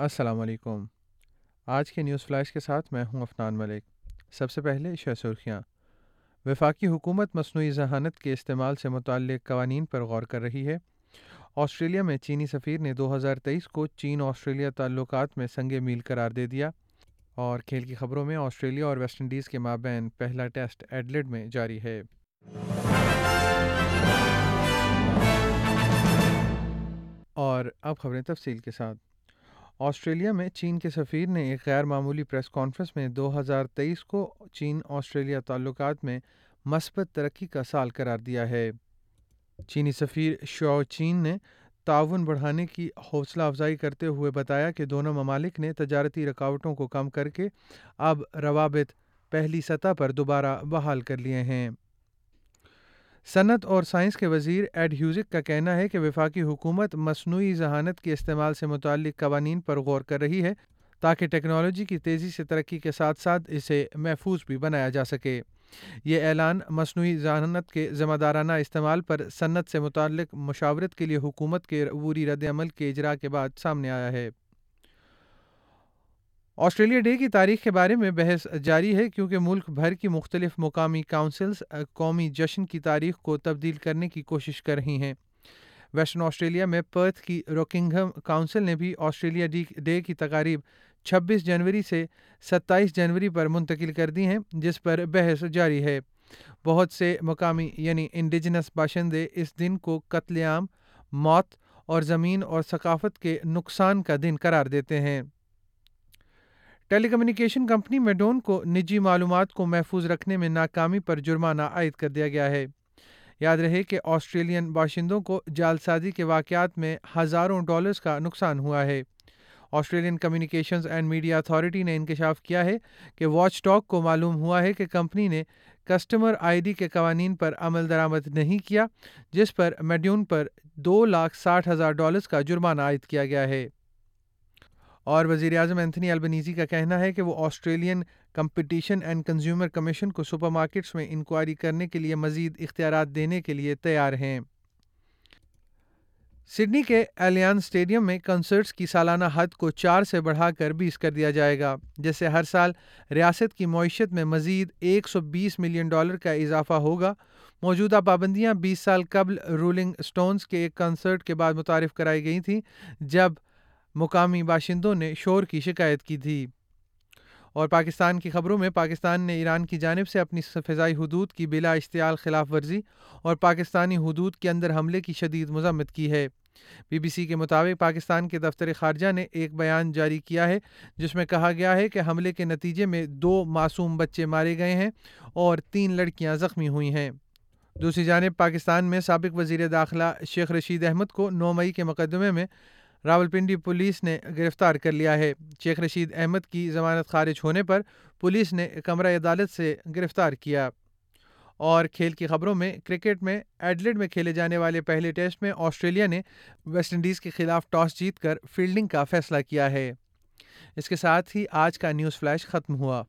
السلام علیکم۔ آج کے نیوز فلیش کے ساتھ میں ہوں افنان ملک۔ سب سے پہلے شہ سرخیاں۔ وفاقی حکومت مصنوعی ذہانت کے استعمال سے متعلق قوانین پر غور کر رہی ہے۔ آسٹریلیا میں چینی سفیر نے دو ہزار تیئیس کو چین آسٹریلیا تعلقات میں سنگ میل قرار دے دیا۔ اور کھیل کی خبروں میں آسٹریلیا اور ویسٹ انڈیز کے مابین پہلا ٹیسٹ ایڈلڈ میں جاری ہے۔ اور اب خبریں تفصیل کے ساتھ۔ آسٹریلیا میں چین کے سفیر نے ایک غیر معمولی پریس کانفرنس میں دو ہزار تیئیس کو چین آسٹریلیا تعلقات میں مثبت ترقی کا سال قرار دیا ہے۔ چینی سفیر شو چین نے تعاون بڑھانے کی حوصلہ افزائی کرتے ہوئے بتایا کہ دونوں ممالک نے تجارتی رکاوٹوں کو کم کر کے اب روابط پہلی سطح پر دوبارہ بحال کر لیے ہیں۔ صنعت اور سائنس کے وزیر ایڈ ہیوزک کا کہنا ہے کہ وفاقی حکومت مصنوعی ذہانت کے استعمال سے متعلق قوانین پر غور کر رہی ہے تاکہ ٹیکنالوجی کی تیزی سے ترقی کے ساتھ ساتھ اسے محفوظ بھی بنایا جا سکے۔ یہ اعلان مصنوعی ذہانت کے ذمہ دارانہ استعمال پر صنعت سے متعلق مشاورت کے لیے حکومت کے عبوری رد عمل کے اجرا کے بعد سامنے آیا ہے۔ آسٹریلیا ڈے کی تاریخ کے بارے میں بحث جاری ہے کیونکہ ملک بھر کی مختلف مقامی کونسلز قومی جشن کی تاریخ کو تبدیل کرنے کی کوشش کر رہی ہیں۔ ویسٹرن آسٹریلیا میں پرتھ کی روکنگھم کونسل نے بھی آسٹریلیا ڈے کی تقاریب چھبیس جنوری سے ستائیس جنوری پر منتقل کر دی ہیں، جس پر بحث جاری ہے۔ بہت سے مقامی یعنی انڈیجنس باشندے اس دن کو قتل عام، موت اور زمین اور ثقافت کے نقصان کا دن قرار دیتے ہیں۔ ٹیلی کمیونیکیشن کمپنی میڈون کو نجی معلومات کو محفوظ رکھنے میں ناکامی پر جرمانہ عائد کر دیا گیا ہے۔ یاد رہے کہ آسٹریلین باشندوں کو جالسازی کے واقعات میں ہزاروں ڈالرز کا نقصان ہوا ہے۔ Australian communications and media authority نے انکشاف کیا ہے کہ واچ ٹاک کو معلوم ہوا ہے کہ کمپنی نے کسٹمر آئی ڈی کے قوانین پر عمل درآمد نہیں کیا، جس پر میڈیون پر دو لاکھ ساٹھ ہزار ڈالرز کا جرمانہ عائد کیا گیا ہے۔ اور وزیر اعظم اینتھنی البنیزی کا کہنا ہے کہ وہ Australian competition and consumer commission کو سپر مارکیٹس میں انکوائری کرنے کے لیے مزید اختیارات دینے کے لیے تیار ہیں۔ سڈنی کے ایلیان اسٹیڈیم میں کنسرٹس کی سالانہ حد کو چار سے بڑھا کر بیس کر دیا جائے گا جس سے ہر سال ریاست کی معیشت میں مزید ایک سو بیس ملین ڈالر کا اضافہ ہوگا۔ موجودہ پابندیاں بیس سال قبل رولنگ اسٹونز کے ایک کنسرٹ کے بعد متعارف کرائی گئی تھیں، جب مقامی باشندوں نے شور کی شکایت کی تھی۔ اور پاکستان کی خبروں میں پاکستان نے ایران کی جانب سے اپنی فضائی حدود کی بلا اشتعال خلاف ورزی اور پاکستانی حدود کے اندر حملے کی شدید مذمت کی ہے۔ بی بی سی کے مطابق پاکستان کے دفتر خارجہ نے ایک بیان جاری کیا ہے، جس میں کہا گیا ہے کہ حملے کے نتیجے میں دو معصوم بچے مارے گئے ہیں اور تین لڑکیاں زخمی ہوئی ہیں۔ دوسری جانب پاکستان میں سابق وزیر داخلہ شیخ رشید احمد کو نو مئی کے مقدمے میں راولپنڈی پولیس نے گرفتار کر لیا ہے۔ شیخ رشید احمد کی ضمانت خارج ہونے پر پولیس نے کمرہ عدالت سے گرفتار کیا۔ اور کھیل کی خبروں میں، کرکٹ میں، ایڈلڈ میں کھیلے جانے والے پہلے ٹیسٹ میں آسٹریلیا نے ویسٹ انڈیز کے خلاف ٹاس جیت کر فیلڈنگ کا فیصلہ کیا ہے۔ اس کے ساتھ ہی آج کا نیوز فلیش ختم ہوا۔